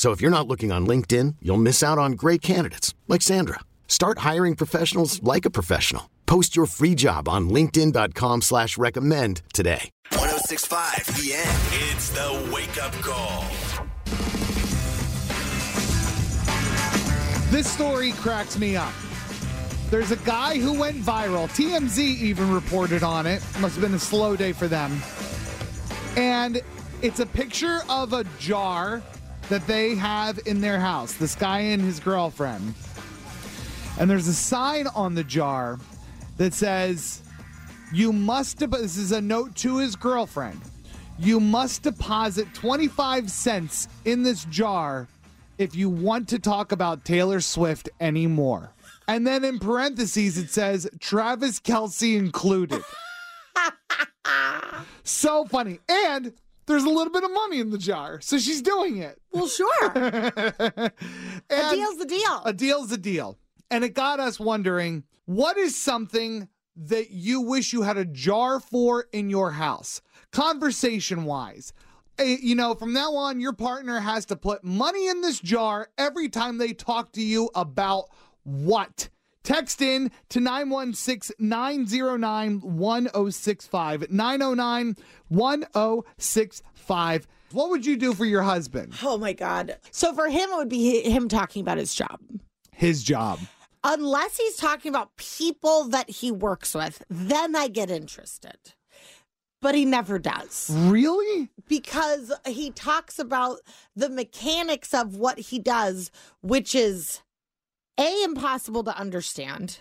So if you're not looking on LinkedIn, you'll miss out on great candidates like Sandra. Start hiring professionals like a professional. Post your free job on LinkedIn.com slash recommend today. 1065 The End. It's the wake up call. This story cracks me up. There's a guy who went viral. TMZ even reported on it. Must have been a slow day for them. And it's a picture of a jar that they have in their house. This guy and his girlfriend. And there's a sign on the jar that says, You must, de- this is a note to his girlfriend. You must deposit 25 cents in this jar if you want to talk about Taylor Swift anymore. And then in parentheses, it says Travis Kelce included. so funny. And there's a little bit of money in the jar. So she's doing it. Well, sure. a deal's the deal. A deal's a deal. And it got us wondering what is something that you wish you had a jar for in your house, conversation wise? Eh, you know, from now on, your partner has to put money in this jar every time they talk to you about what? Text in to 916 909 1065. 909 1065. What would you do for your husband? Oh my God. So for him, it would be him talking about his job. His job. Unless he's talking about people that he works with, then I get interested. But he never does. Really? Because he talks about the mechanics of what he does, which is A, impossible to understand,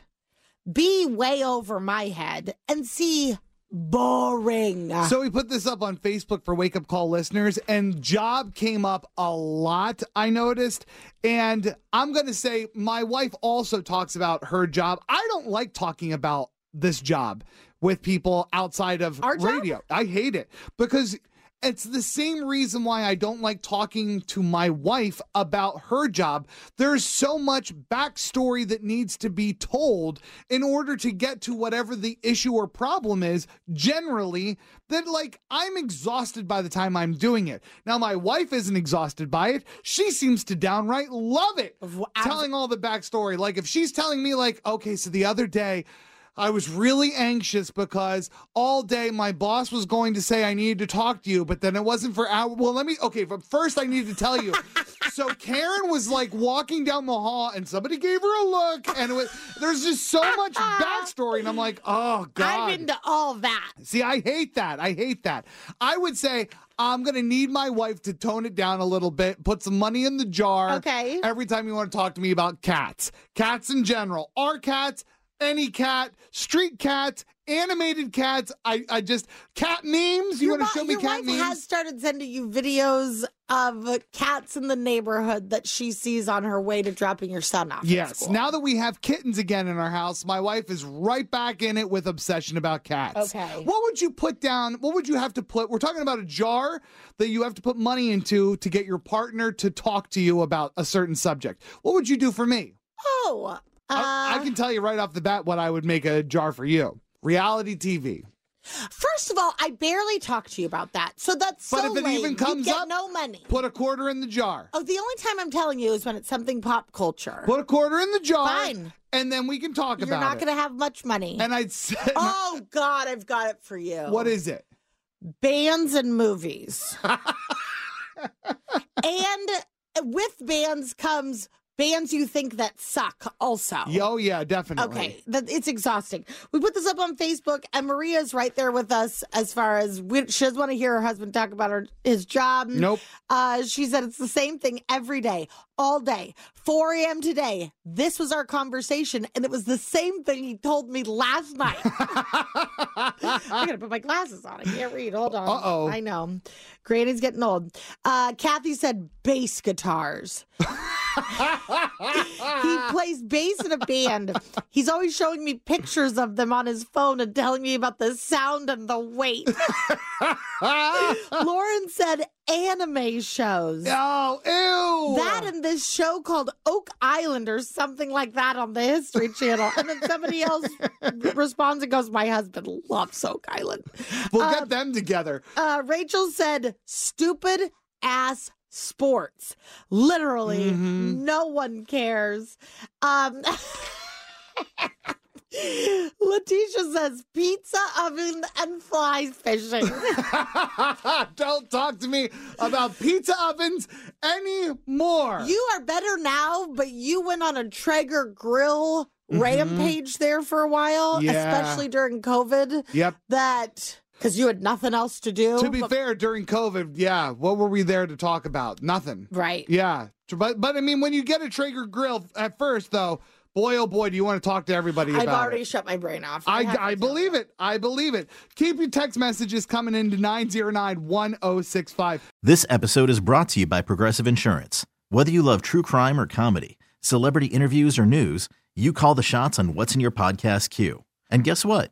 B, way over my head, and C, boring. So we put this up on Facebook for Wake Up Call listeners, and job came up a lot, I noticed. And I'm going to say my wife also talks about her job. I don't like talking about this job with people outside of Our job? radio. I hate it because it's the same reason why I don't like talking to my wife about her job. There's so much backstory that needs to be told in order to get to whatever the issue or problem is, generally, that like I'm exhausted by the time I'm doing it. Now, my wife isn't exhausted by it. She seems to downright love it. Telling all the backstory. Like if she's telling me, like, okay, so the other day, I was really anxious because all day my boss was going to say I needed to talk to you, but then it wasn't for hour. Well, let me. Okay, but first I need to tell you. so Karen was like walking down the hall, and somebody gave her a look, and it was, there's just so much backstory, and I'm like, oh god. I'm into all that. See, I hate that. I hate that. I would say I'm gonna need my wife to tone it down a little bit, put some money in the jar. Okay. Every time you want to talk to me about cats, cats in general, our cats, any cat, street cats, animated cats. I, I just cat memes. You Your want to show me cat memes? your wife has started sending you videos of cats in the neighborhood that she sees on her way to dropping your son off. Yes. Now that we have kittens again in our house, my wife is right back in it with obsession about cats. Okay. What would you put down? What would you have to put? We're talking about a jar that you have to put money into to get your partner to talk to you about a certain subject. What would you do for me? Oh, I, I uh, can tell you right off the bat what I would make a jar for you. Reality TV. First of all, I barely talked to you about that, so that's But so if it lame. even You comes get up, no money. Put a quarter in the jar. Oh, the only time I'm telling you is when it's something pop culture. Put a quarter in the jar. Fine. And then we can talk about it. You're not going to have much money. and I'd say, oh God, I've got it for you. what is it? bands and movies? and with bands comes bands you think that suck also. Oh yeah, definitely. Okay, that it's exhausting. We put this up on Facebook, and Maria's right there with us as far as we, she doesn't want to hear her husband talk about her his job. Nope. Uh, she said it's the same thing every day, all day. 4 a.m. today. This was our conversation, and it was the same thing he told me last night. I gotta put my glasses on. I can't read. Hold on. Uh-oh. I know. Granny's getting old. Uh, Kathy said bass guitars. he plays bass in a band. He's always showing me pictures of them on his phone and telling me about the sound and the weight. Lauren said anime shows. Oh, ew. That and this show called Oak Island or something like that on the History Channel. And then somebody else responds and goes, My husband loves Oak Island. we'll uh, get them together. Uh, Rachel said, Stupid ass sports. Literally, Mm-hmm. no one cares. Um, Letitia says pizza oven and fly fishing. Don't talk to me about pizza ovens anymore. you are better now, but you went on a Traeger grill rampage there for a while, Mm-hmm. Yeah. especially during COVID. Yep. That because you had nothing else to do. To be but- fair, during COVID, yeah, what were we there to talk about? Nothing. right? Yeah, but but I mean, when you get a Traeger grill at first, though, boy oh boy, do you want to talk to everybody I've about already it. shut my brain off. I, have to I believe it. I believe it. Keep your text messages coming into 909 1065. This episode is brought to you by Progressive Insurance. Whether you love true crime or comedy, celebrity interviews or news, you call the shots on what's in your podcast queue. And guess what?